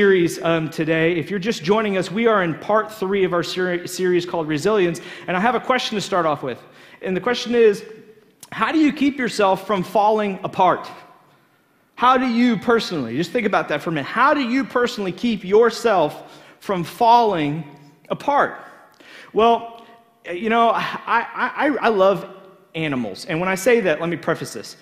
series um, today. If you're just joining us, we are in part three of our ser- series called Resilience. And I have a question to start off with. And the question is How do you keep yourself from falling apart? How do you personally, just think about that for a minute, how do you personally keep yourself from falling apart? Well, you know, I, I, I love animals. And when I say that, let me preface this.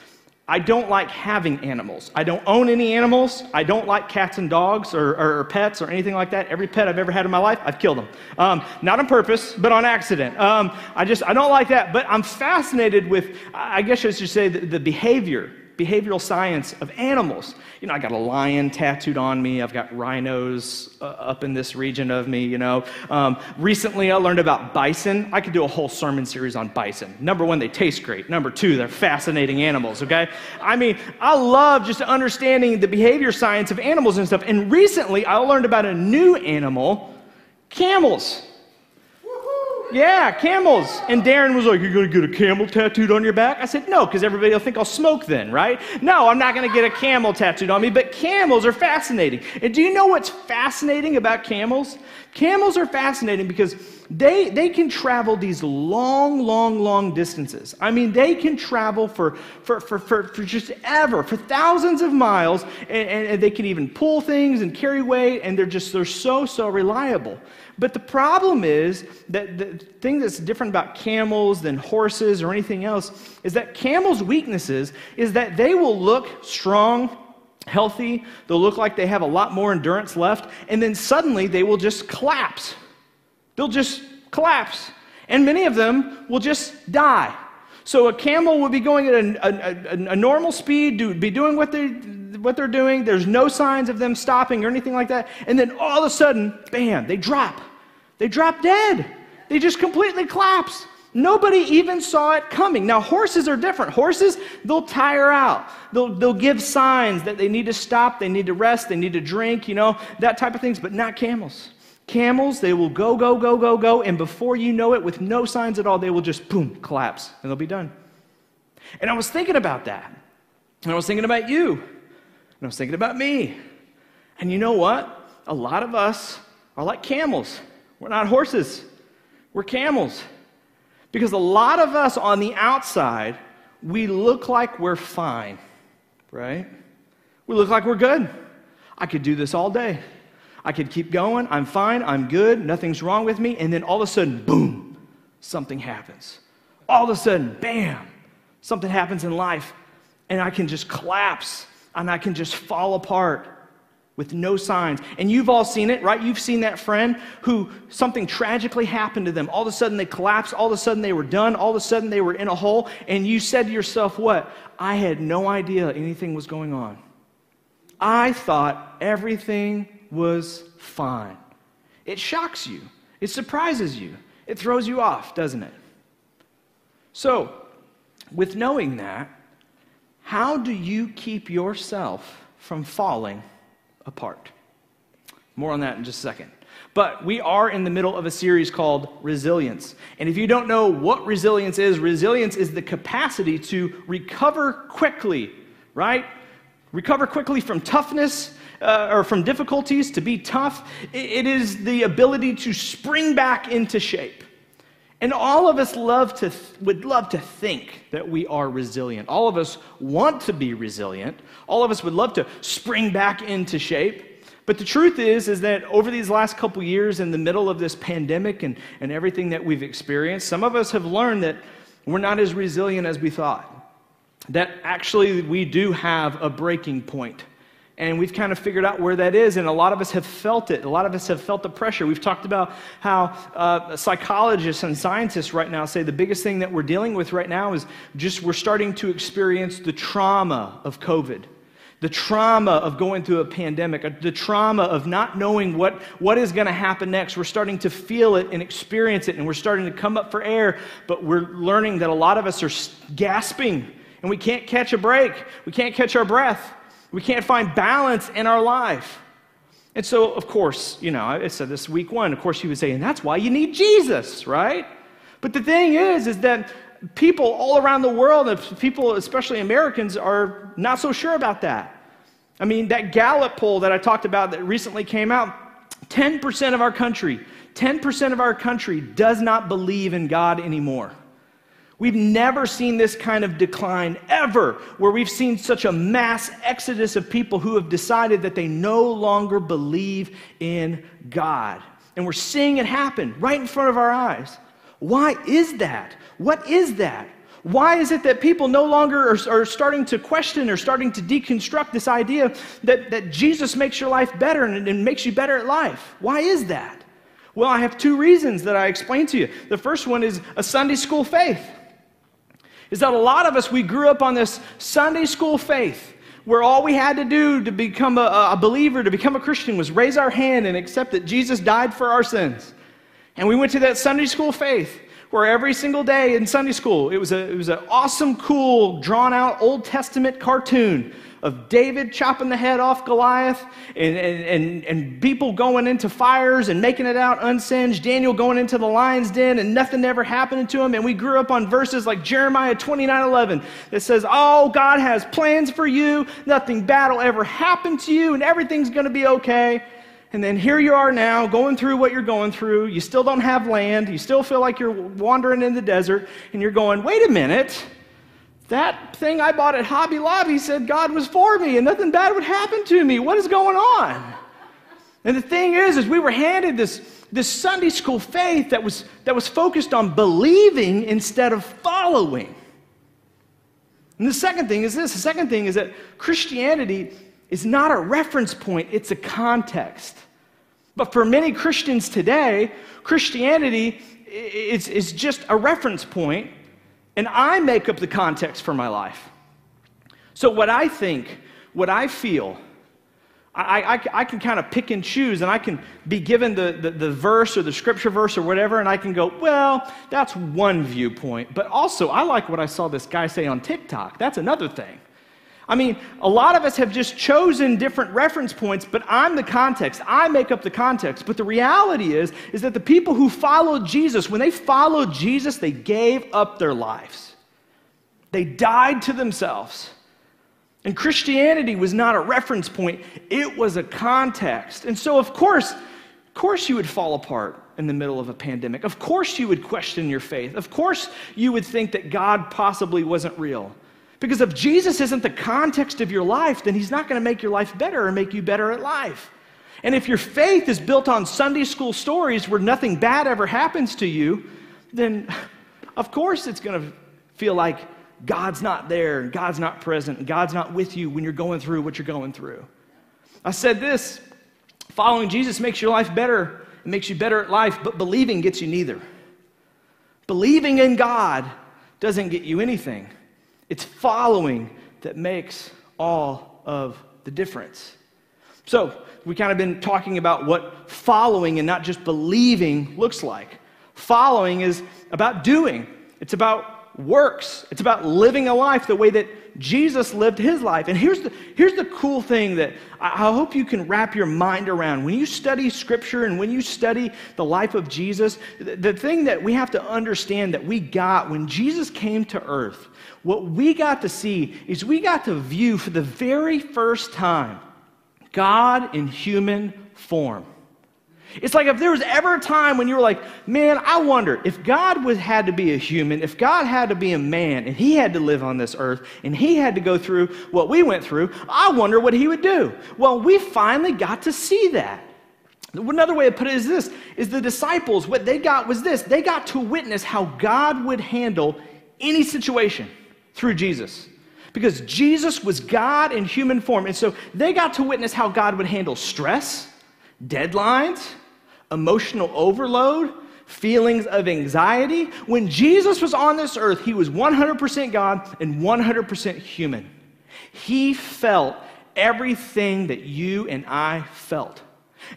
I don't like having animals. I don't own any animals. I don't like cats and dogs or, or, or, pets or anything like that. Every pet I've ever had in my life, I've killed them. Um, not on purpose, but on accident. Um, I just, I don't like that. But I'm fascinated with, I guess I should say, the, the behavior behavioral science of animals. You know, I got a lion tattooed on me. I've got rhinos uh, up in this region of me, you know. Um, recently, I learned about bison. I could do a whole sermon series on bison. Number one, they taste great. Number two, they're fascinating animals, okay? I mean, I love just understanding the behavior science of animals and stuff. And recently, I learned about a new animal camels. Yeah, camels. And Darren was like, You're going to get a camel tattooed on your back? I said, No, because everybody will think I'll smoke then, right? No, I'm not going to get a camel tattooed on me, but camels are fascinating. And do you know what's fascinating about camels? Camels are fascinating because they, they can travel these long, long, long distances. I mean, they can travel for, for, for, for, for just ever, for thousands of miles, and, and they can even pull things and carry weight, and they're just, they're so, so reliable. But the problem is that the thing that's different about camels than horses or anything else is that camels' weaknesses is that they will look strong, healthy, they'll look like they have a lot more endurance left, and then suddenly they will just collapse. They'll just collapse. And many of them will just die. So a camel will be going at a, a, a, normal speed, do, be doing what they what they're doing. There's no signs of them stopping or anything like that. And then all of a sudden, bam, they drop. They drop dead. They just completely collapse. Nobody even saw it coming. Now, horses are different. Horses, they'll tire out. They'll, they'll give signs that they need to stop, they need to rest, they need to drink, you know, that type of things, but not camels. Camels, they will go, go, go, go, go, and before you know it, with no signs at all, they will just boom, collapse, and they'll be done. And I was thinking about that. And I was thinking about you. And I was thinking about me. And you know what? A lot of us are like camels. We're not horses, we're camels. Because a lot of us on the outside, we look like we're fine, right? We look like we're good. I could do this all day. I could keep going. I'm fine. I'm good. Nothing's wrong with me. And then all of a sudden, boom, something happens. All of a sudden, bam, something happens in life. And I can just collapse and I can just fall apart with no signs. And you've all seen it, right? You've seen that friend who something tragically happened to them. All of a sudden they collapsed. All of a sudden they were done. All of a sudden they were in a hole. And you said to yourself, What? I had no idea anything was going on. I thought everything was fine. It shocks you, it surprises you, it throws you off, doesn't it? So, with knowing that, how do you keep yourself from falling apart? More on that in just a second. But we are in the middle of a series called Resilience. And if you don't know what resilience is, resilience is the capacity to recover quickly, right? Recover quickly from toughness uh, or from difficulties, to be tough. It is the ability to spring back into shape. And all of us love to th- would love to think that we are resilient. All of us want to be resilient. All of us would love to spring back into shape. But the truth is, is that over these last couple years, in the middle of this pandemic and, and everything that we've experienced, some of us have learned that we're not as resilient as we thought. That actually we do have a breaking point and we've kind of figured out where that is, and a lot of us have felt it. A lot of us have felt the pressure. We've talked about how uh, psychologists and scientists right now say the biggest thing that we're dealing with right now is just we're starting to experience the trauma of COVID. The trauma of going through a pandemic, uh, the trauma of not knowing what, what is going to happen next. We're starting to feel it and experience it, and we're starting to come up for air, but we're learning that a lot of us are gasping and we can't catch a break. We can't catch our breath. We can't find balance in our life. And so, of course, you know, I said this week one, of course, you would say, and that's why you need Jesus, right? But the thing is, is that people all around the world, people, especially Americans, are not so sure about that. I mean, that Gallup poll that I talked about that recently came out 10% of our country, 10% of our country does not believe in God anymore. We've never seen this kind of decline ever, where we've seen such a mass exodus of people who have decided that they no longer believe in God. And we're seeing it happen right in front of our eyes. Why is that? What is that? Why is it that people no longer are, are, starting to question or starting to deconstruct this idea that, that Jesus makes your life better and, and makes you better at life? Why is that? Well, I have two reasons that I explain to you. The first one is a Sunday school faith is that a lot of us, we grew up on this Sunday school faith where all we had to do to become a, a, believer, to become a Christian, was raise our hand and accept that Jesus died for our sins. And we went to that Sunday school faith where every single day in Sunday school, it was, a, it was an awesome, cool, drawn out Old Testament cartoon of David chopping the head off Goliath and, and, and, and, people going into fires and making it out unsinged, Daniel going into the lion's den and nothing ever happening to him. And we grew up on verses like Jeremiah 29 11 that says, Oh, God has plans for you, nothing bad will ever happen to you, and everything's going to be okay. And then here you are now going through what you're going through. You still don't have land. You still feel like you're wandering in the desert. And you're going, wait a minute. That thing I bought at Hobby Lobby said God was for me and nothing bad would happen to me. What is going on? And the thing is, is we were handed this, this Sunday school faith that was, that was focused on believing instead of following. And the second thing is this the second thing is that Christianity is not a reference point, it's a context. But for many Christians today, Christianity is, is just a reference point and I make up the context for my life. So, what I think, what I feel, I, I, I can kind of pick and choose, and I can be given the, the, the, verse or the scripture verse or whatever, and I can go, well, that's one viewpoint. But also, I like what I saw this guy say on TikTok. That's another thing. I mean, a lot of us have just chosen different reference points, but I'm the context. I make up the context. But the reality is, is that the people who followed Jesus, when they followed Jesus, they gave up their lives. They died to themselves. And Christianity was not a reference point, it was a context. And so, of course, of course you would fall apart in the middle of a pandemic. Of course you would question your faith. Of course you would think that God possibly wasn't real. Because if Jesus isn't the context of your life, then he's not going to make your life better or make you better at life. And if your faith is built on Sunday school stories where nothing bad ever happens to you, then of course it's going to feel like God's not there, and God's not present, and God's not with you when you're going through what you're going through. I said this following Jesus makes your life better, it makes you better at life, but believing gets you neither. Believing in God doesn't get you anything. It's following that makes all of the difference. So, we kind of been talking about what following and not just believing looks like. Following is about doing, it's about works, it's about living a life the way that Jesus lived his life. And here's the, here's the cool thing that I, I hope you can wrap your mind around. When you study scripture and when you study the life of Jesus, the, the thing that we have to understand that we got when Jesus came to earth, what we got to see is we got to view for the very first time God in human form. It's like if there was ever a time when you were like, man, I wonder if God was, had to be a human, if God had to be a man, and he had to live on this earth, and he had to go through what we went through, I wonder what he would do. Well, we finally got to see that. Another way to put it is this is the disciples, what they got was this. They got to witness how God would handle any situation through Jesus because Jesus was God in human form. And so they got to witness how God would handle stress, deadlines, emotional overload, feelings of anxiety. When Jesus was on this earth, he was 100% God and 100% human. He felt everything that you and I felt.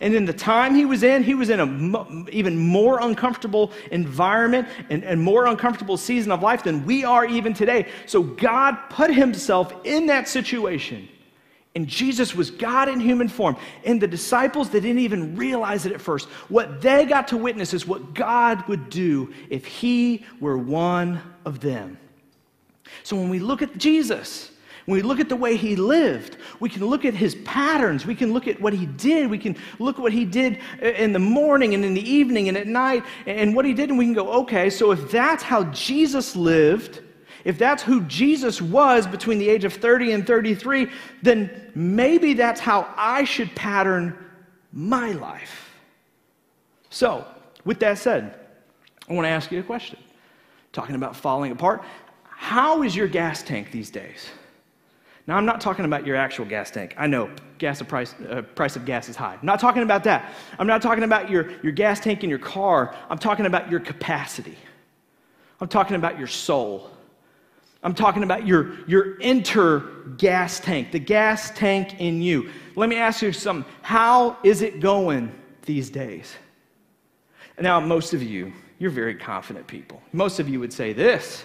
And in the time he was in, he was in an even more uncomfortable environment and, and more uncomfortable season of life than we are even today. So God put himself in that situation and Jesus was God in human form. And the disciples, they didn't even realize it at first. What they got to witness is what God would do if he were one of them. So when we look at Jesus, When we look at the way he lived, we can look at his patterns. We can look at what he did. We can look at what he did in the morning and in the evening and at night and what he did. And we can go, okay, so if that's how Jesus lived, if that's who Jesus was between the age of 30 and 33, then maybe that's how I should pattern my life. So, with that said, I want to ask you a question. Talking about falling apart, how is your gas tank these days? Now, I'm not talking about your actual gas tank. I know gas price, uh, price of gas is high. I'm not talking about that. I'm not talking about your, your gas tank in your car. I'm talking about your capacity. I'm talking about your soul. I'm talking about your, your inner gas tank, the gas tank in you. Let me ask you something. How is it going these days? Now, most of you, you're very confident people. Most of you would say this.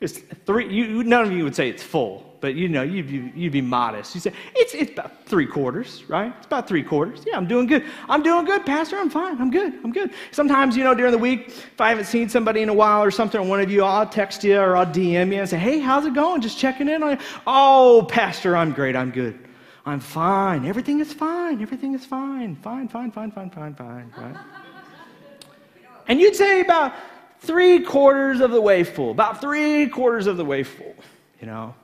It's three, you, none of you would say it's full, but you know, you'd, you'd be modest. You say, it's, it's about three quarters, right? It's about three quarters. Yeah, I'm doing good. I'm doing good, Pastor. I'm fine. I'm good. I'm good. Sometimes, you know, during the week, if I haven't seen somebody in a while or something, or one of you, I'll text you or I'll DM you and say, hey, how's it going? Just checking in on you. Oh, Pastor, I'm great. I'm good. I'm fine. Everything is fine. Everything is fine. Fine, fine, fine, fine, fine, fine, right? And you'd say about three quarters of the way full, about three quarters of the way full, you know.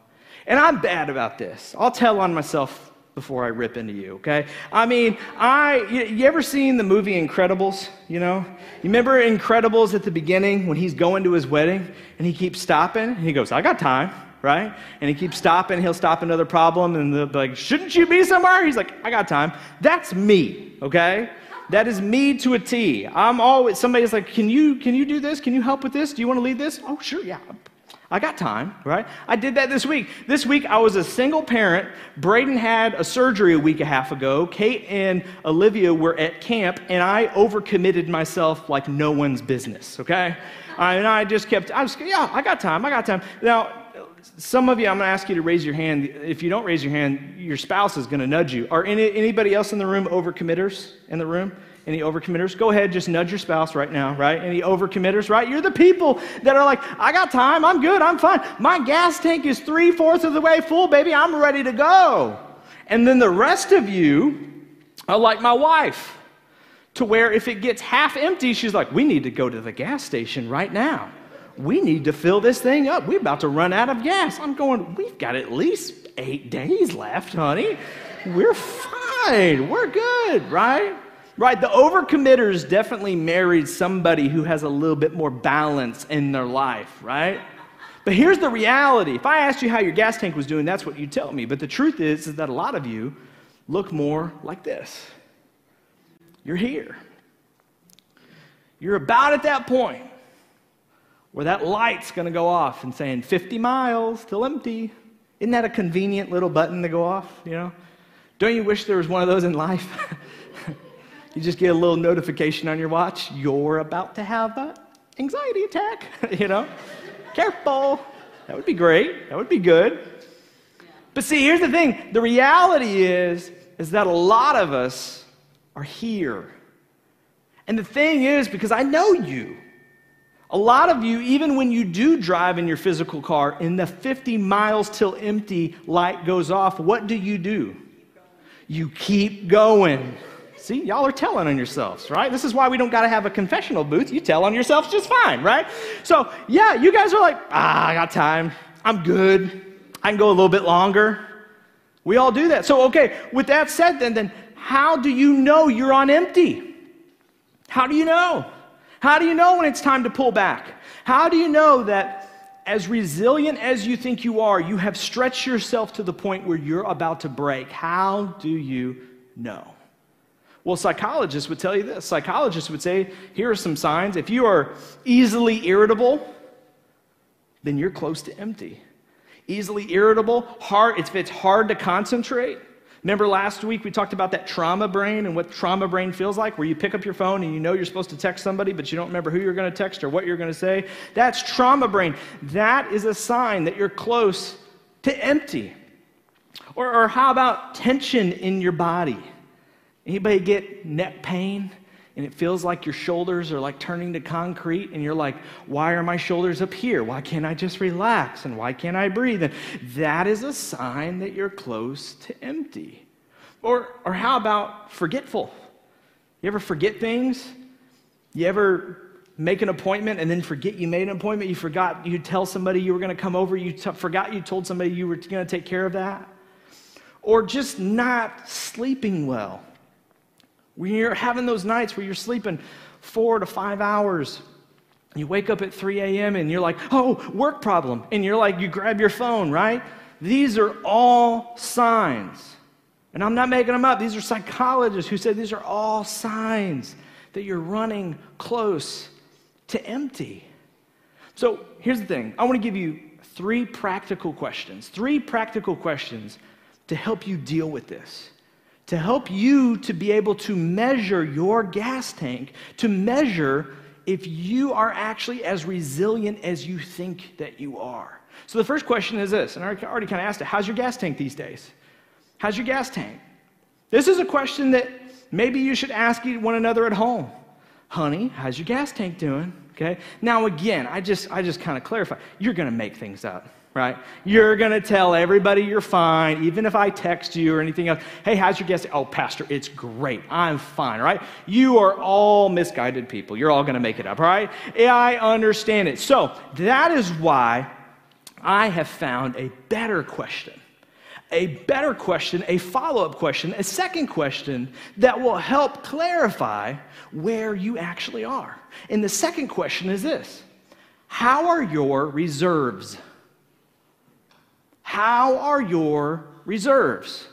And I'm bad about this. I'll tell on myself before I rip into you, okay? I mean, I you, you, ever seen the movie Incredibles, you know? You remember Incredibles at the beginning when he's going to his wedding and he keeps stopping and he goes, "I got time." Right? And he keeps stopping, he'll stop another problem and they'll be like, "Shouldn't you be somewhere?" He's like, "I got time." That's me, okay? That is me to a T. I'm always, somebody's like, can you, can you do this? Can you help with this? Do you want to lead this? Oh, sure, yeah. I got time, right? I did that this week. This week, I was a single parent. Braden had a surgery a week and a half ago. Kate and Olivia were at camp, and I overcommitted myself like no one's business, okay? and I just kept, I was, yeah, I got time, I got time. Now, some of you, I'm going to ask you to raise your hand. If you don't raise your hand, your spouse is going to nudge you. Are any, anybody else in the room overcommitters in the room? Any overcommitters? Go ahead, just nudge your spouse right now, right? Any overcommitters, right? You're the people that are like, I got time, I'm good, I'm fine. My gas tank is three fourths of the way full, baby, I'm ready to go. And then the rest of you are like my wife, to where if it gets half empty, she's like, we need to go to the gas station right now we need to fill this thing up. We're about to run out of gas. I'm going, we've got at least eight days left, honey. We're fine. We're good, right? Right, the overcommitters definitely married somebody who has a little bit more balance in their life, right? But here's the reality. If I asked you how your gas tank was doing, that's what you tell me. But the truth is, is that a lot of you look more like this. You're here. You're about at that point where that light's going to go off and saying 50 miles till empty. Isn't that a convenient little button to go off, you know? Don't you wish there was one of those in life? you just get a little notification on your watch, you're about to have an anxiety attack, you know? Careful. That would be great. That would be good. But see, here's the thing. The reality is is that a lot of us are here. And the thing is because I know you. A lot of you, even when you do drive in your physical car, in the 50 miles till empty light goes off, what do you do? You keep going. See, y'all are telling on yourselves, right? This is why we don't got to have a confessional booth. You tell on yourselves just fine, right? So, yeah, you guys are like, ah, I got time. I'm good. I can go a little bit longer. We all do that. So, okay, with that said, then, then how do you know you're on empty? How do you know? How do you know when it's time to pull back? How do you know that as resilient as you think you are, you have stretched yourself to the point where you're about to break? How do you know? Well, psychologists would tell you this. Psychologists would say, here are some signs. If you are easily irritable, then you're close to empty. Easily irritable, hard, if it's hard to concentrate, Remember last week we talked about that trauma brain and what trauma brain feels like, where you pick up your phone and you know you're supposed to text somebody, but you don't remember who you're going to text or what you're going to say? That's trauma brain. That is a sign that you're close to empty. Or, or how about tension in your body? Anybody get neck pain? And it feels like your shoulders are like turning to concrete and you're like why are my shoulders up here? Why can't i just relax and why can't i breathe? And that is a sign that you're close to empty. Or or how about forgetful? You ever forget things? You ever make an appointment and then forget you made an appointment? You forgot you tell somebody you were going to come over you t- forgot you told somebody you were going to take care of that? Or just not sleeping well when you're having those nights where you're sleeping four to five hours, you wake up at 3 a.m. and you're like, oh, work problem. And you're like, you grab your phone, right? These are all signs. And I'm not making them up. These are psychologists who said these are all signs that you're running close to empty. So here's the thing I want to give you three practical questions, three practical questions to help you deal with this to help you to be able to measure your gas tank, to measure if you are actually as resilient as you think that you are. So the first question is this, and I already kind of asked it How's your gas tank these days? How's your gas tank? This is a question that maybe you should ask one another at home. Honey, how's your gas tank doing? Okay. Now again, I just I just kind of clarify. You're going to make things up right? You're going to tell everybody you're fine, even if I text you or anything else. Hey, how's your guest? Oh, Pastor, it's great. I'm fine, right? You are all misguided people. You're all going to make it up, right? I understand it. So that is why I have found a better question. A better question, a follow up question, a second question that will help clarify where you actually are. And the second question is this How are your reserves? How are your reserves?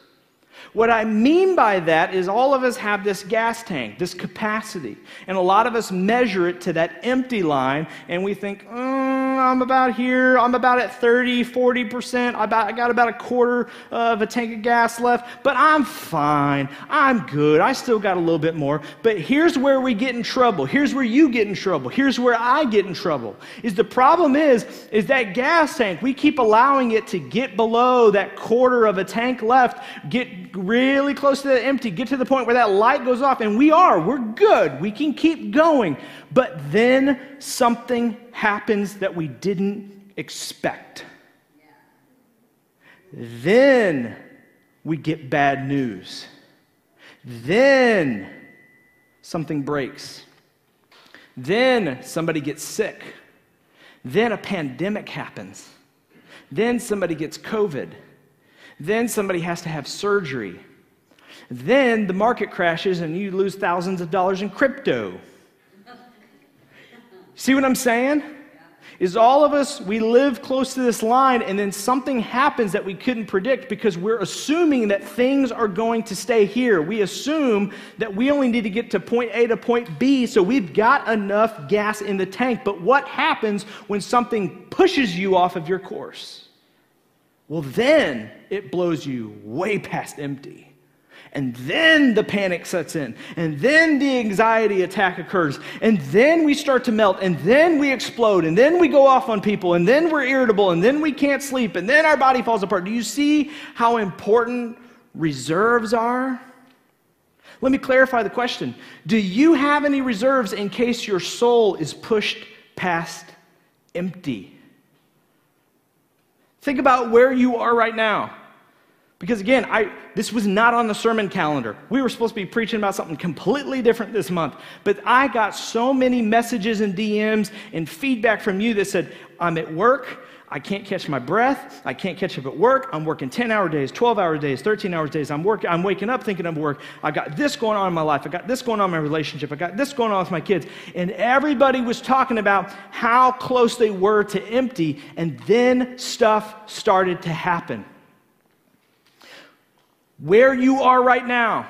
What I mean by that is all of us have this gas tank, this capacity, and a lot of us measure it to that empty line, and we think, mm, I'm about here, I'm about at 30, 40%, I, about, I got about a quarter of a tank of gas left, but I'm fine, I'm good, I still got a little bit more. But here's where we get in trouble. Here's where you get in trouble. Here's where I get in trouble. Is the problem is, is that gas tank, we keep allowing it to get below that quarter of a tank left, get really close to the empty, get to the point where that light goes off, and we are, we're good, we can keep going. But then something happens that we didn't expect. Then we get bad news. Then something breaks. Then somebody gets sick. Then a pandemic happens. Then somebody gets COVID. Then somebody has to have surgery. Then the market crashes and you lose thousands of dollars in crypto. See what I'm saying? Is all of us, we live close to this line and then something happens that we couldn't predict because we're assuming that things are going to stay here. We assume that we only need to get to point A to point B, so we've got enough gas in the tank. But what happens when something pushes you off of your course? Well, then it blows you way past empty. And then the panic sets in. And then the anxiety attack occurs. And then we start to melt. And then we explode. And then we go off on people. And then we're irritable. And then we can't sleep. And then our body falls apart. Do you see how important reserves are? Let me clarify the question Do you have any reserves in case your soul is pushed past empty? Think about where you are right now. Because again, I, this was not on the sermon calendar. We were supposed to be preaching about something completely different this month. But I got so many messages and DMs and feedback from you that said, I'm at work, I can't catch my breath. I can't catch up at work. I'm working 10 hour days, 12 hour days, 13 hour days. I'm, working, I'm waking up thinking of work. I've got this going on in my life. I've got this going on in my relationship. I've got this going on with my kids. And everybody was talking about how close they were to empty. And then stuff started to happen. Where you are right now,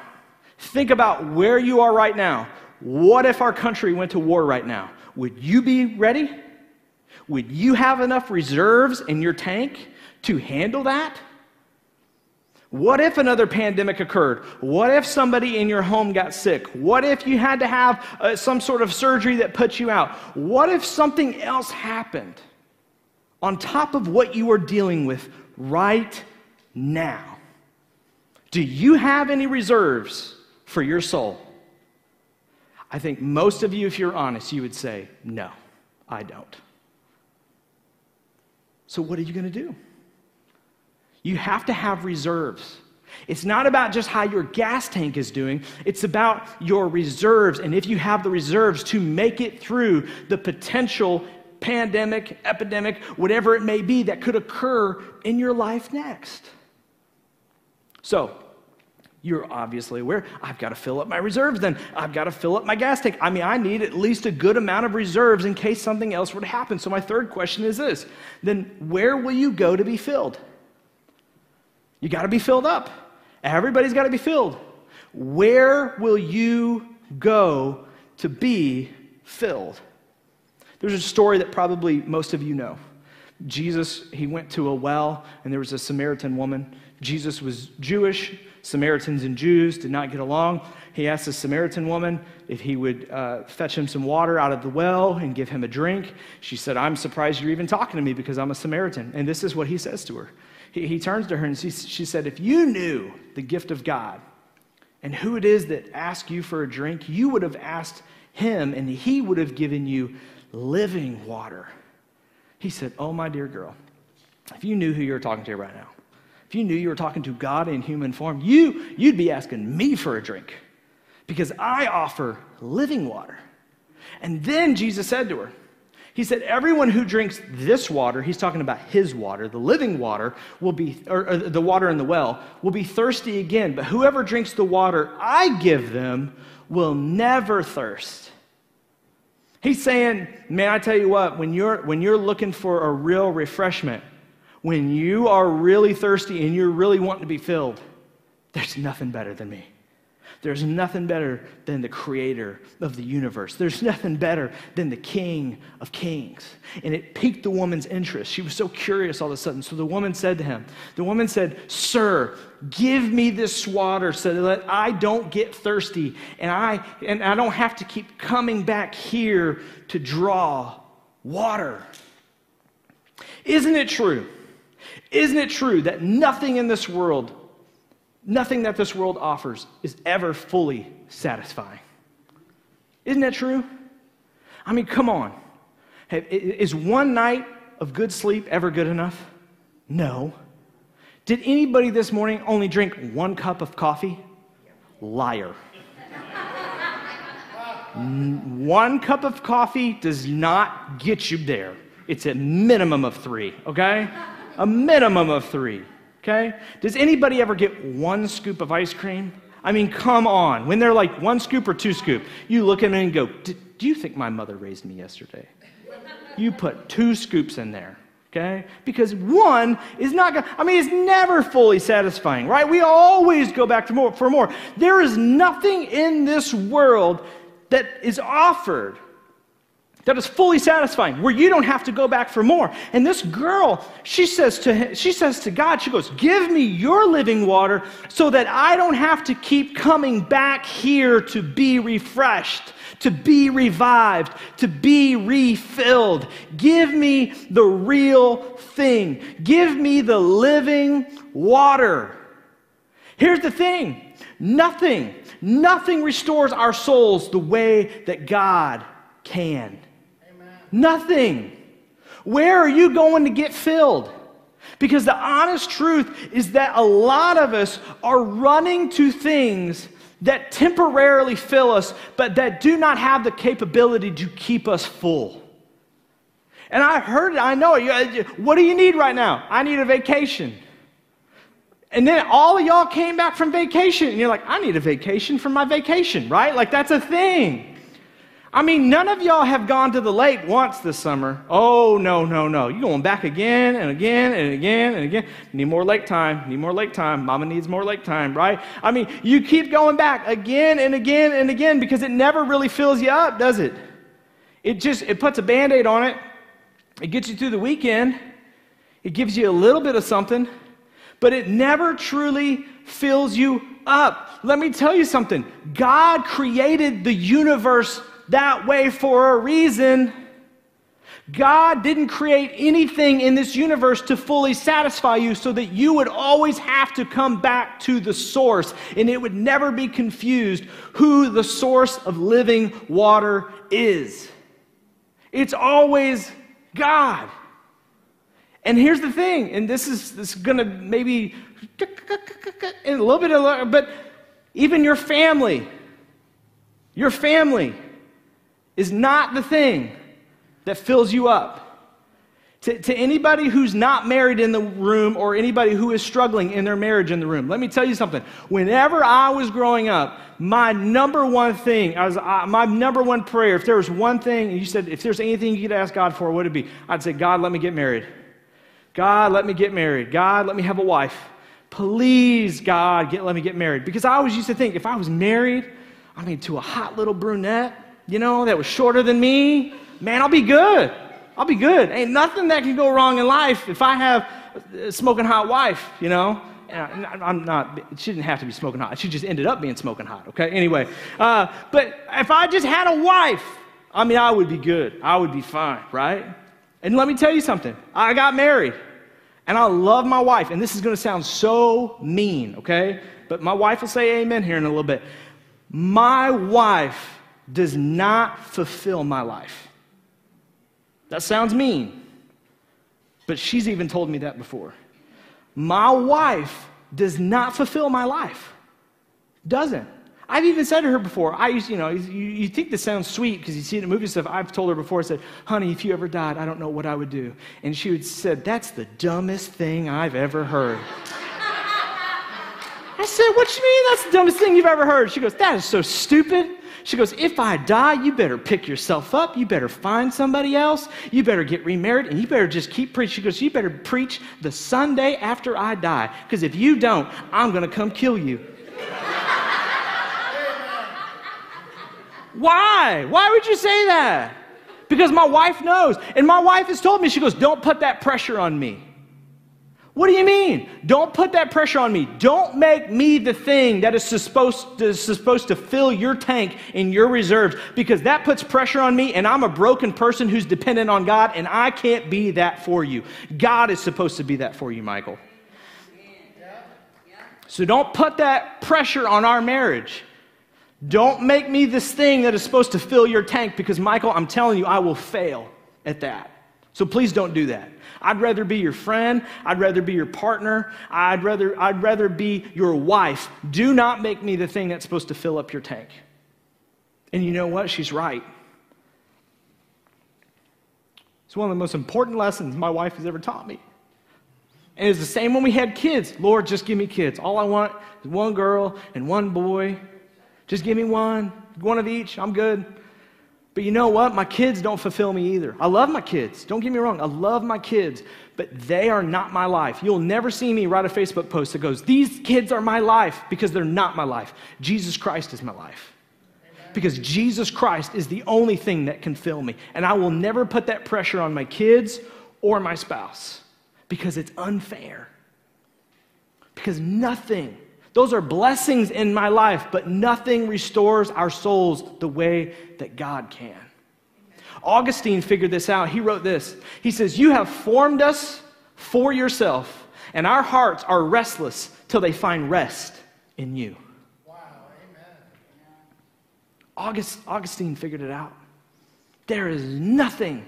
think about where you are right now. What if our country went to war right now? Would you be ready? Would you have enough reserves in your tank to handle that? What if another pandemic occurred? What if somebody in your home got sick? What if you had to have uh, some sort of surgery that put you out? What if something else happened on top of what you are dealing with right now? Do you have any reserves for your soul? I think most of you, if you're honest, you would say, No, I don't. So, what are you going to do? You have to have reserves. It's not about just how your gas tank is doing, it's about your reserves. And if you have the reserves to make it through the potential pandemic, epidemic, whatever it may be that could occur in your life next. So, you're obviously aware, I've got to fill up my reserves then. I've got to fill up my gas tank. I mean, I need at least a good amount of reserves in case something else to happen. So, my third question is this then where will you go to be filled? You got to be filled up. Everybody's got to be filled. Where will you go to be filled? There's a story that probably most of you know. Jesus, he went to a well, and there was a Samaritan woman. Jesus was Jewish. Samaritans and Jews did not get along. He asked the Samaritan woman if he would uh, fetch him some water out of the well and give him a drink. She said, I'm surprised you're even talking to me because I'm a Samaritan. And this is what he says to her he, he turns to her and she, she said, If you knew the gift of God and who it is that asks you for a drink, you would have asked him and he would have given you living water. He said, Oh, my dear girl, if you knew who you're talking to right now, if you knew you were talking to God in human form, you, you'd be asking me for a drink because I offer living water. And then Jesus said to her, he said, Everyone who drinks this water, he's talking about his water, the living water, will be, or, or, the water in the well, will be thirsty again. But whoever drinks the water I give them will never thirst. He's saying, Man, I tell you what, when you're, when you're looking for a real refreshment, when you are really thirsty and you're really wanting to be filled, there's nothing better than me. There's nothing better than the creator of the universe. There's nothing better than the king of kings. And it piqued the woman's interest. She was so curious all of a sudden. So the woman said to him, The woman said, Sir, give me this water so that I don't get thirsty and I, and I don't have to keep coming back here to draw water. Isn't it true? Isn't it true that nothing in this world Nothing that this world offers is ever fully satisfying. Isn't that true? I mean, come on. Is one night of good sleep ever good enough? No. Did anybody this morning only drink one cup of coffee? Liar. one cup of coffee does not get you there. It's a minimum of three, okay? A minimum of three okay? Does anybody ever get one scoop of ice cream? I mean, come on. When they're like one scoop or two scoop, you look at them and go, Do you think my mother raised me yesterday? You put two scoops in there, okay? Because one is not to, I mean, it's never fully satisfying, right? We always go back to more, for more. There is nothing in this world that is offered that is fully satisfying, where you don't have to go back for more. And this girl, she says to she says to God, she goes, "Give me your living water so that I don't have to keep coming back here to be refreshed." To be revived, to be refilled. Give me the real thing. Give me the living water. Here's the thing nothing, nothing restores our souls the way that God can. Nothing. Where are you going to get filled? Because the honest truth is that a lot of us are running to things that temporarily fill us, but that do not have the capability to keep us full. And I heard it, I know it. Uh, what do you need right now? I need a vacation. And then all of y'all came back from vacation, and you're like, I need a vacation from my vacation, right? Like, that's a thing. I mean, none of y'all have gone to the lake once this summer. Oh, no, no, no. You're going back again and again and again and again. Need more lake time. Need more lake time. Mama needs more lake time, right? I mean, you keep going back again and again and again because it never really fills you up, does it? It just it puts a band-aid on it. It gets you through the weekend. It gives you a little bit of something, but it never truly fills you up. Let me tell you something. God created the universe that way for a reason. God didn't create anything in this universe to fully satisfy you so that you would always have to come back to the source and it would never be confused who the source of living water is. It's always God. And here's the thing, and this is, this is going to maybe a little bit of, but even your family, your family is not the thing that fills you up. To, to, anybody who's not married in the room or anybody who is struggling in their marriage in the room, let me tell you something. Whenever I was growing up, my number one thing, I was, my number one prayer, if there was one thing, and you said, if there's anything you could ask God for, what would it be? I'd say, God, let me get married. God, let me get married. God, let me have a wife. Please, God, get, let me get married. Because I always used to think if I was married, I mean, to a hot little brunette, you know, that was shorter than me, man, I'll be good. I'll be good. Ain't nothing that can go wrong in life if I have a smoking hot wife, you know. I'm not, she didn't have to be smoking hot. She just ended up being smoking hot, okay? Anyway, uh, but if I just had a wife, I mean, I would be good. I would be fine, right? And let me tell you something. I got married, and I love my wife. And this is going to sound so mean, okay? But my wife will say amen here in a little bit. My wife does not fulfill my life. That sounds mean, but she's even told me that before. My wife does not fulfill my life. Doesn't. I've even said to her before, I used, you know, you, you think this sounds sweet because you see it in movie stuff. I've told her before, I said, honey, if you ever died, I don't know what I would do. And she would said, that's the dumbest thing I've ever heard. I said, what you mean that's the dumbest thing you've ever heard? She goes, that is so stupid. She goes, If I die, you better pick yourself up. You better find somebody else. You better get remarried and you better just keep preaching. She goes, You better preach the Sunday after I die. Because if you don't, I'm going to come kill you. Why? Why would you say that? Because my wife knows. And my wife has told me, she goes, Don't put that pressure on me. What do you mean? Don't put that pressure on me. Don't make me the thing that is supposed to, is supposed to fill your tank in your reserves because that puts pressure on me and I'm a broken person who's dependent on God and I can't be that for you. God is supposed to be that for you, Michael. So don't put that pressure on our marriage. Don't make me this thing that is supposed to fill your tank because, Michael, I'm telling you, I will fail at that. So please don't do that. I'd rather be your friend. I'd rather be your partner. I'd rather, I'd rather be your wife. Do not make me the thing that's supposed to fill up your tank. And you know what? She's right. It's one of the most important lessons my wife has ever taught me. And it's the same when we had kids. Lord, just give me kids. All I want is one girl and one boy. Just give me one, one of each. I'm good. But you know what? My kids don't fulfill me either. I love my kids. Don't get me wrong. I love my kids, but they are not my life. You'll never see me write a Facebook post that goes, These kids are my life because they're not my life. Jesus Christ is my life. Because Jesus Christ is the only thing that can fill me. And I will never put that pressure on my kids or my spouse because it's unfair. Because nothing those are blessings in my life, but nothing restores our souls the way that God can. Augustine figured this out. He wrote this He says, You have formed us for yourself, and our hearts are restless till they find rest in you. Wow, amen. August, Augustine figured it out. There is nothing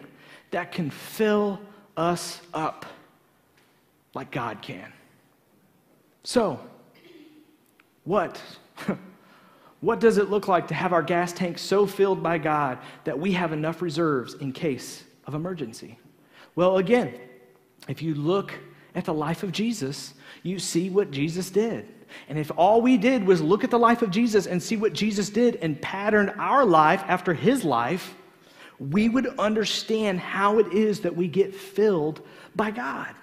that can fill us up like God can. So, what? what does it look like to have our gas tank so filled by God that we have enough reserves in case of emergency? Well, again, if you look at the life of Jesus, you see what Jesus did. And if all we did was look at the life of Jesus and see what Jesus did and pattern our life after his life, we would understand how it is that we get filled by God.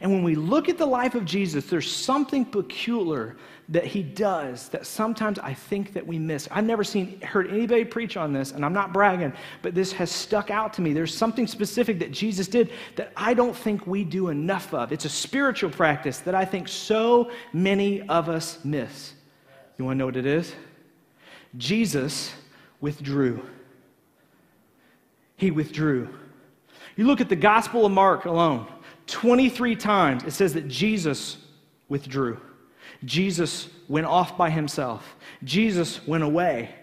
And when we look at the life of Jesus, there's something peculiar that he does that sometimes I think that we miss. I've never seen heard anybody preach on this, and I'm not bragging, but this has stuck out to me. There's something specific that Jesus did that I don't think we do enough of. It's a spiritual practice that I think so many of us miss. You want to know what it is? Jesus withdrew. He withdrew. You look at the Gospel of Mark alone, 23 times it says that Jesus withdrew. Jesus went off by himself. Jesus went away.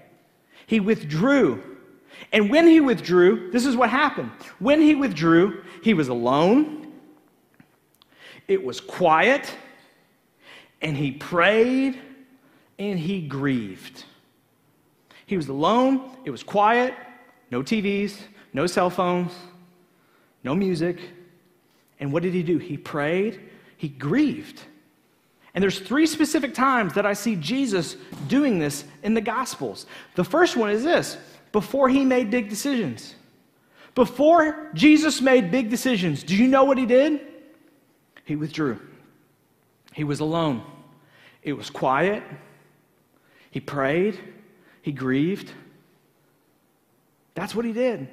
He withdrew. And when he withdrew, this is what happened. When he withdrew, he was alone, it was quiet, and he prayed and he grieved. He was alone, it was quiet, no TVs, no cell phones, no music. And what did he do? He prayed, he grieved. And there's three specific times that I see Jesus doing this in the Gospels. The first one is this before he made big decisions. Before Jesus made big decisions, do you know what he did? He withdrew. He was alone. It was quiet. He prayed. He grieved. That's what he did.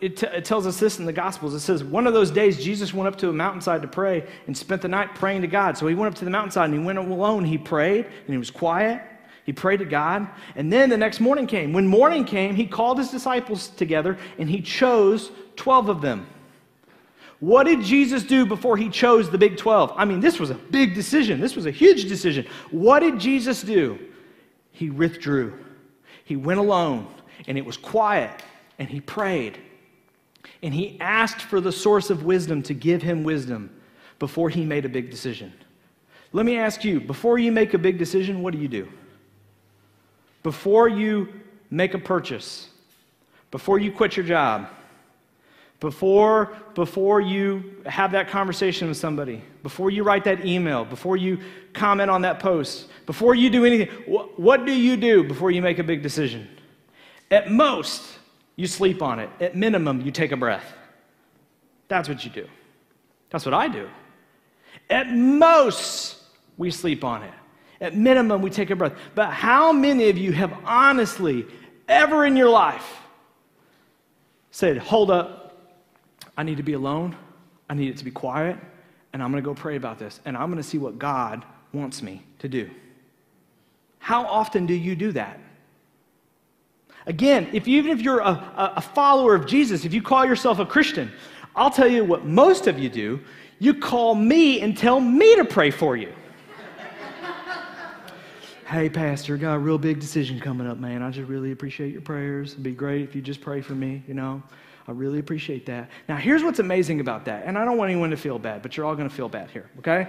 It, t- it, tells us this in the Gospels. It says, one of those days, Jesus went up to a mountainside to pray and spent the night praying to God. So he went up to the mountainside and he went alone. He prayed and he was quiet. He prayed to God. And then the next morning came. When morning came, he called his disciples together and he chose 12 of them. What did Jesus do before he chose the big 12? I mean, this was a big decision. This was a huge decision. What did Jesus do? He withdrew. He went alone and it was quiet and he prayed. And he asked for the source of wisdom to give him wisdom before he made a big decision. Let me ask you before you make a big decision, what do you do? Before you make a purchase, before you quit your job, before, before you have that conversation with somebody, before you write that email, before you comment on that post, before you do anything, what, what do you do before you make a big decision? At most, you sleep on it. At minimum, you take a breath. That's what you do. That's what I do. At most, we sleep on it. At minimum, we take a breath. But how many of you have honestly, ever in your life, said, Hold up, I need to be alone, I need it to be quiet, and I'm going to go pray about this, and I'm going to see what God wants me to do? How often do you do that? Again, if even if you're a, a follower of Jesus, if you call yourself a Christian, I'll tell you what most of you do. You call me and tell me to pray for you. hey, Pastor, got a real big decision coming up, man. I just really appreciate your prayers. It'd be great if you just pray for me, you know. I really appreciate that. Now, here's what's amazing about that, and I don't want anyone to feel bad, but you're all going to feel bad here, okay?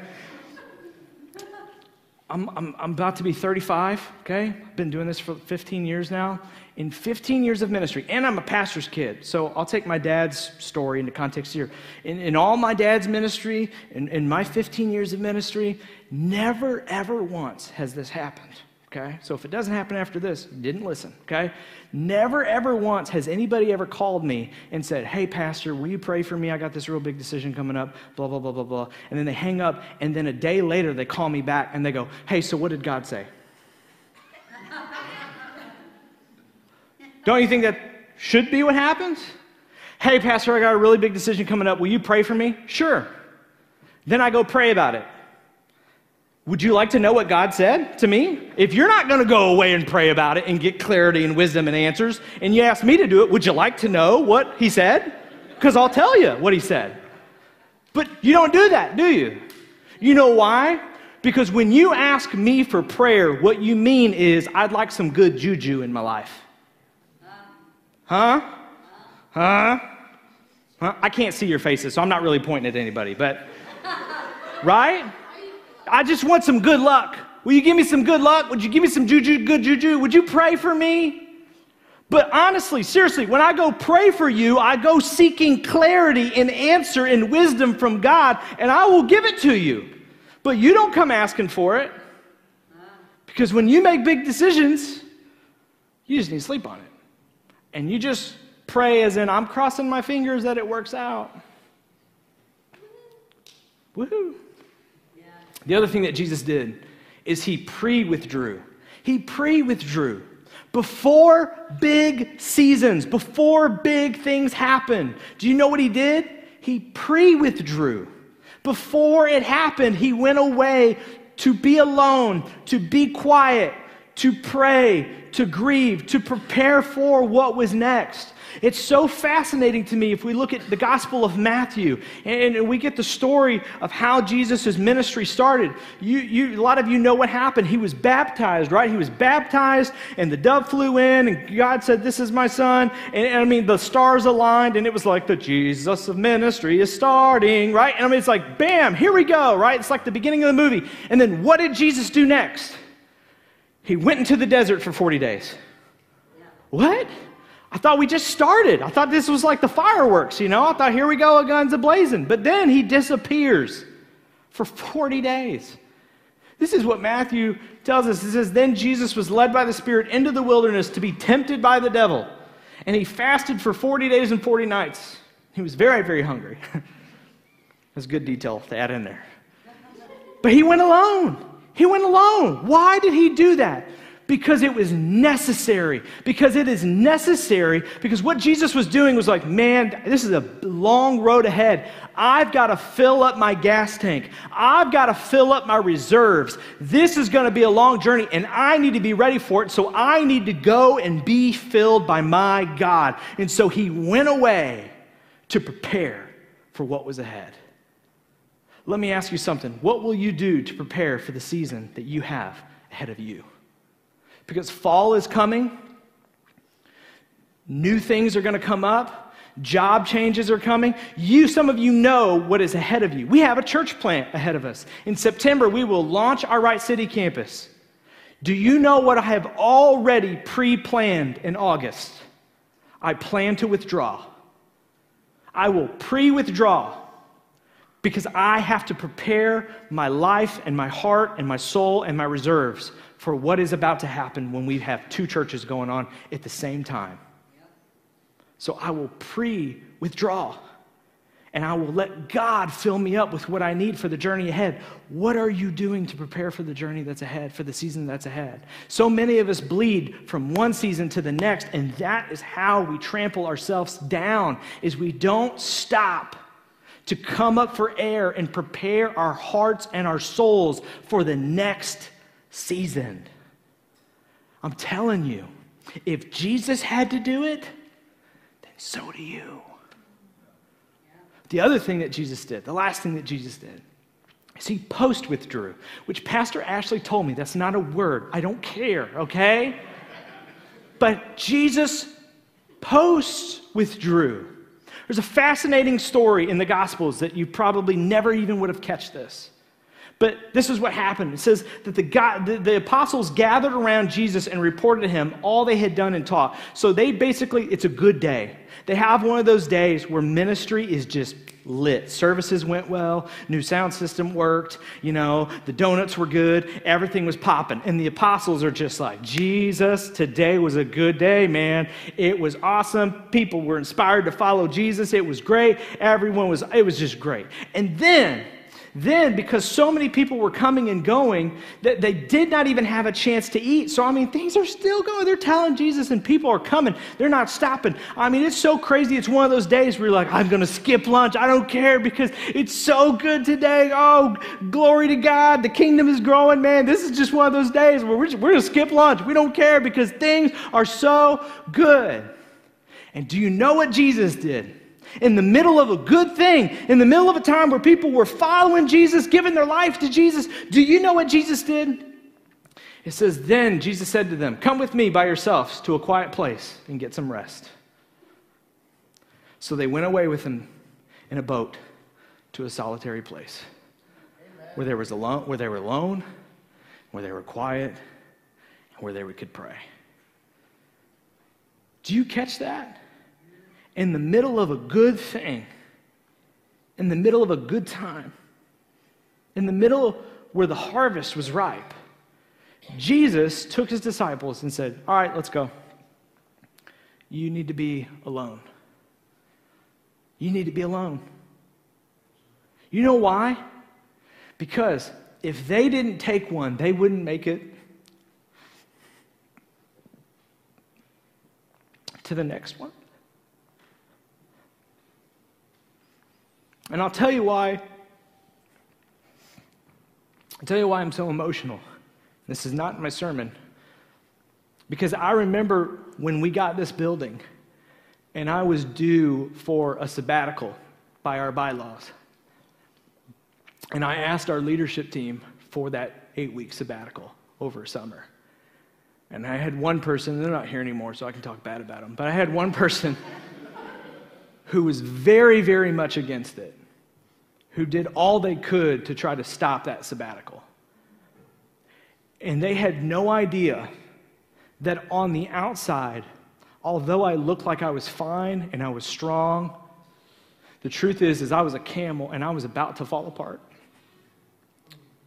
I'm, I'm, I'm about to be 35, okay? I've been doing this for 15 years now. In 15 years of ministry, and I'm a pastor's kid, so I'll take my dad's story into context here. In, in all my dad's ministry, in, in my 15 years of ministry, never, ever once has this happened okay? So if it doesn't happen after this, didn't listen, okay? Never, ever once has anybody ever called me and said, hey, Pastor, will you pray for me? I got this real big decision coming up, blah, blah, blah, blah, blah. And then they hang up, and then a day later they call me back and they go, hey, so what did God say? Don't you think that should be what happens? Hey, Pastor, I got a really big decision coming up. Will you pray for me? Sure. Then I go pray about it. Would you like to know what God said to me? If you're not going to go away and pray about it and get clarity and wisdom and answers, and you ask me to do it, would you like to know what He said? Because I'll tell you what He said. But you don't do that, do you? You know why? Because when you ask me for prayer, what you mean is, I'd like some good juju in my life. Huh? Huh? huh? I can't see your faces, so I'm not really pointing at anybody, but, right? I just want some good luck. Will you give me some good luck? Would you give me some juju, good juju? Would you pray for me? But honestly, seriously, when I go pray for you, I go seeking clarity and answer and wisdom from God, and I will give it to you. But you don't come asking for it. Because when you make big decisions, you just need to sleep on it. And you just pray as in, I'm crossing my fingers that it works out. Woohoo. The other thing that Jesus did is he pre withdrew. He pre withdrew. Before big seasons, before big things happen, do you know what he did? He pre withdrew. Before it happened, he went away to be alone, to be quiet, to pray, to grieve, to prepare for what was next. It's so fascinating to me if we look at the Gospel of Matthew and we get the story of how Jesus' ministry started. You, you, a lot of you know what happened. He was baptized, right? He was baptized, and the dove flew in, and God said, This is my son. And, and I mean, the stars aligned, and it was like the Jesus of ministry is starting, right? And I mean, it's like, bam, here we go, right? It's like the beginning of the movie. And then what did Jesus do next? He went into the desert for 40 days. What? I thought we just started. I thought this was like the fireworks, you know? I thought, here we go, guns a blazing. But then he disappears for 40 days. This is what Matthew tells us. It says, Then Jesus was led by the Spirit into the wilderness to be tempted by the devil. And he fasted for 40 days and 40 nights. He was very, very hungry. That's good detail to add in there. But he went alone. He went alone. Why did he do that? because it was necessary. Because it is necessary. Because what Jesus was doing was like, man, this is a long road ahead. I've got to fill up my gas tank. I've got to fill up my reserves. This is going to be a long journey, and I need to be ready for it. So I need to go and be filled by my God. And so he went away to prepare for what was ahead. Let me ask you something. What will you do to prepare for the season that you have ahead of you? because fall is coming. New things are going to come up. Job changes are coming. You, some of you know what is ahead of you. We have a church plant ahead of us. In September, we will launch our Wright City campus. Do you know what I have already pre planned in August? I plan to withdraw. I will pre withdraw because I have to prepare my life and my heart and my soul and my reserves for what is about to happen when we have two churches going on at the same time. So I will pre withdraw and I will let God fill me up with what I need for the journey ahead. What are you doing to prepare for the journey that's ahead, for the season that's ahead? So many of us bleed from one season to the next, and that is how we trample ourselves down is we don't stop to come up for air and prepare our hearts and our souls for the next season. I'm telling you, if Jesus had to do it, then so do you. The other thing that Jesus did, the last thing that Jesus did, is he post withdrew, which Pastor Ashley told me that's not a word. I don't care, okay? But Jesus post withdrew. There's a fascinating story in the Gospels that you probably never even would have catch this. But this is what happened. It says that the, God, the, the, apostles gathered around Jesus and reported to him all they had done and taught. So they basically, it's a good day. They have one of those days where ministry is just lit. Services went well, new sound system worked, you know, the donuts were good, everything was popping. And the apostles are just like, Jesus, today was a good day, man. It was awesome. People were inspired to follow Jesus. It was great. Everyone was, it was just great. And then, then, because so many people were coming and going, that they did not even have a chance to eat. So, I mean, things are still going. They're telling Jesus, and people are coming. They're not stopping. I mean, it's so crazy. It's one of those days where you're like, I'm going to skip lunch. I don't care because it's so good today. Oh, glory to God. The kingdom is growing, man. This is just one of those days where we're, we're going to skip lunch. We don't care because things are so good. And do you know what Jesus did? In the middle of a good thing, in the middle of a time where people were following Jesus, giving their life to Jesus, do you know what Jesus did? It says, Then Jesus said to them, Come with me by yourselves to a quiet place and get some rest. So they went away with him in a boat to a solitary place where there was alone, where they were alone, where they were quiet, where they could pray. Do you catch that? In the middle of a good thing, in the middle of a good time, in the middle where the harvest was ripe, Jesus took his disciples and said, All right, let's go. You need to be alone. You need to be alone. You know why? Because if they didn't take one, they wouldn't make it to the next one. And I'll tell you why. I'll tell you why I'm so emotional. This is not my sermon, Because I remember when we got this building and I was due for a sabbatical by our bylaws. And I asked our leadership team for that eight week sabbatical over summer. And I had one person, they're not here anymore, so I can talk bad about them, but I had one person who was very, very much against it, who did all they could to try to stop that sabbatical. And they had no idea that on the outside, although I looked like I was fine and I was strong, the truth is is I was a camel and I was about to fall apart.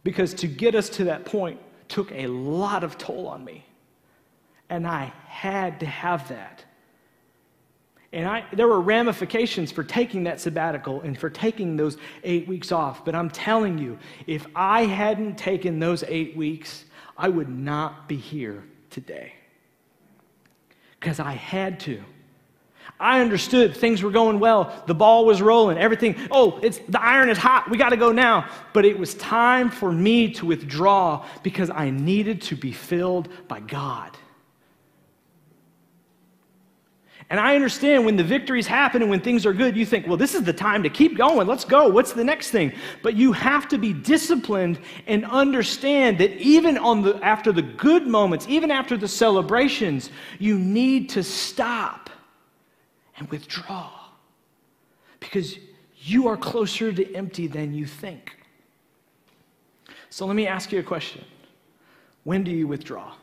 Because to get us to that point took a lot of toll on me. And I had to have that. And I, there were ramifications for taking that sabbatical and for taking those eight weeks off. But I'm telling you, if I hadn't taken those eight weeks, I would not be here today. Because I had to. I understood things were going well. The ball was rolling. Everything, oh, it's the iron is hot. We got to go now. But it was time for me to withdraw because I needed to be filled by God. And I understand when the victories happen and when things are good, you think, well, this is the time to keep going. Let's go. What's the next thing? But you have to be disciplined and understand that even on the, after the good moments, even after the celebrations, you need to stop and withdraw because you are closer to empty than you think. So let me ask you a question When do you withdraw?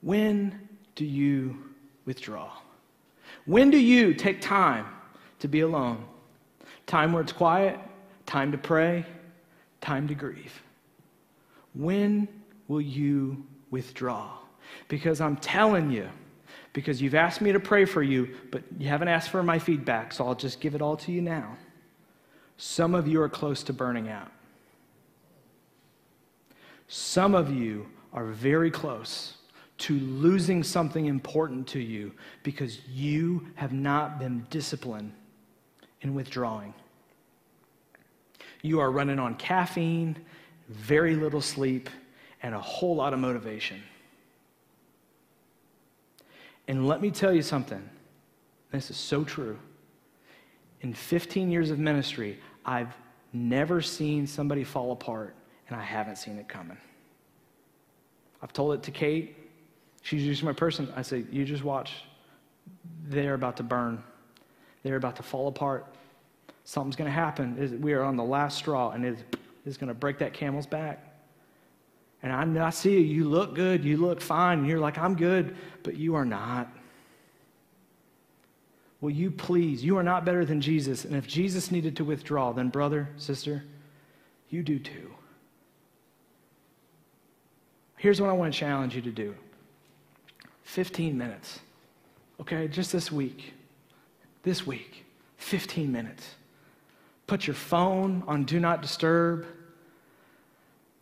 When do you withdraw? When do you take time to be alone? Time where it's quiet, time to pray, time to grieve. When will you withdraw? Because I'm telling you, because you've asked me to pray for you, but you haven't asked for my feedback, so I'll just give it all to you now. Some of you are close to burning out. Some of you are very close to losing something important to you because you have not been disciplined in withdrawing. You are running on caffeine, very little sleep, and a whole lot of motivation. And let me tell you something. This is so true. In 15 years of ministry, I've never seen somebody fall apart, and I haven't seen it coming. I've told it to Kate. She's just my person. I say, You just watch. They're about to burn, they're about to fall apart. Something's going to happen. We are on the last straw, and it's going to break that camel's back. And I, I see you, you look good, you look fine, you're like, I'm good, but you are not. Will you please? You are not better than Jesus. And if Jesus needed to withdraw, then, brother, sister, you do too. Here's what I want to challenge you to do 15 minutes. Okay, just this week. This week, 15 minutes. Put your phone on Do Not Disturb.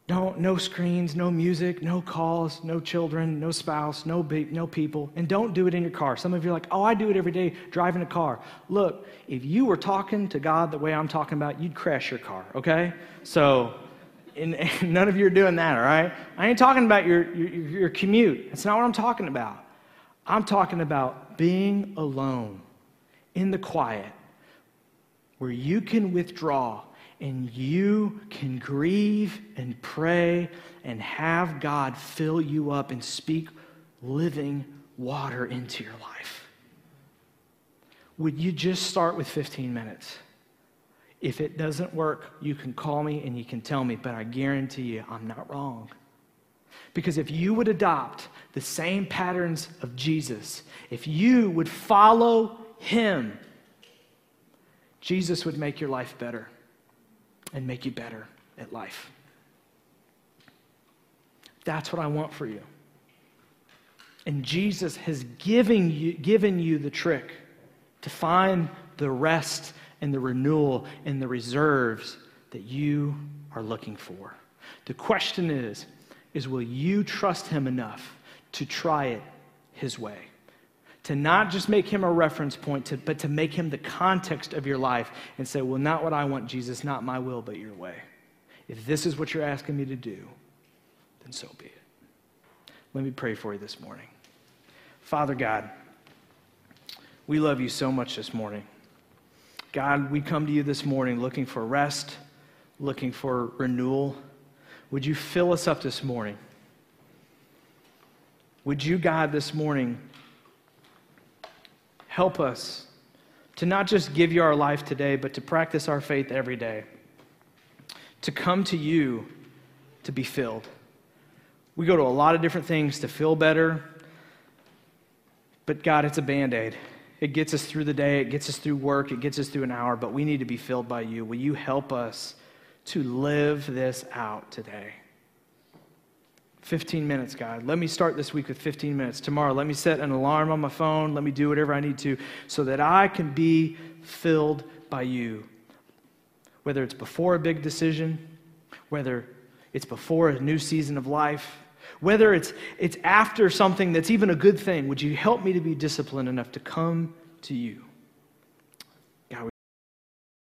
Don't, no screens, no music, no calls, no children, no spouse, no, be, no people. And don't do it in your car. Some of you are like, oh, I do it every day driving a car. Look, if you were talking to God the way I'm talking about, you'd crash your car, okay? So and, none of you are doing that, all right? I ain't talking about your, your, your commute. That's not what I'm talking about. I'm talking about being alone in the quiet where you can withdraw and you can grieve and pray and have God fill you up and speak living water into your life. Would you just start with 15 minutes? If it doesn't work, you can call me and you can tell me, but I guarantee you I'm not wrong. Because if you would adopt the same patterns of Jesus, if you would follow him, Jesus would make your life better and make you better at life. That's what I want for you. And Jesus has given you, given you the trick to find the rest and the renewal and the reserves that you are looking for. The question is, is will you trust him enough to try it his way? To not just make him a reference point, to, but to make him the context of your life and say, well, not what I want, Jesus, not my will, but your way. If this is what you're asking me to do, then so be it. Let me pray for you this morning. Father God, we love you so much this morning. God, we come to you this morning looking for rest, looking for renewal. Would you fill us up this morning? Would you, God, this morning help us to not just give you our life today, but to practice our faith every day, to come to you to be filled. We go to a lot of different things to feel better, but God, it's a band aid. It gets us through the day, it gets us through work, it gets us through an hour, but we need to be filled by you. Will you help us to live this out today? 15 minutes, God. Let me start this week with 15 minutes. Tomorrow, let me set an alarm on my phone. Let me do whatever I need to so that I can be filled by you. Whether it's before a big decision, whether it's before a new season of life, whether it's, it's after something that's even a good thing, would you help me to be disciplined enough to come to you?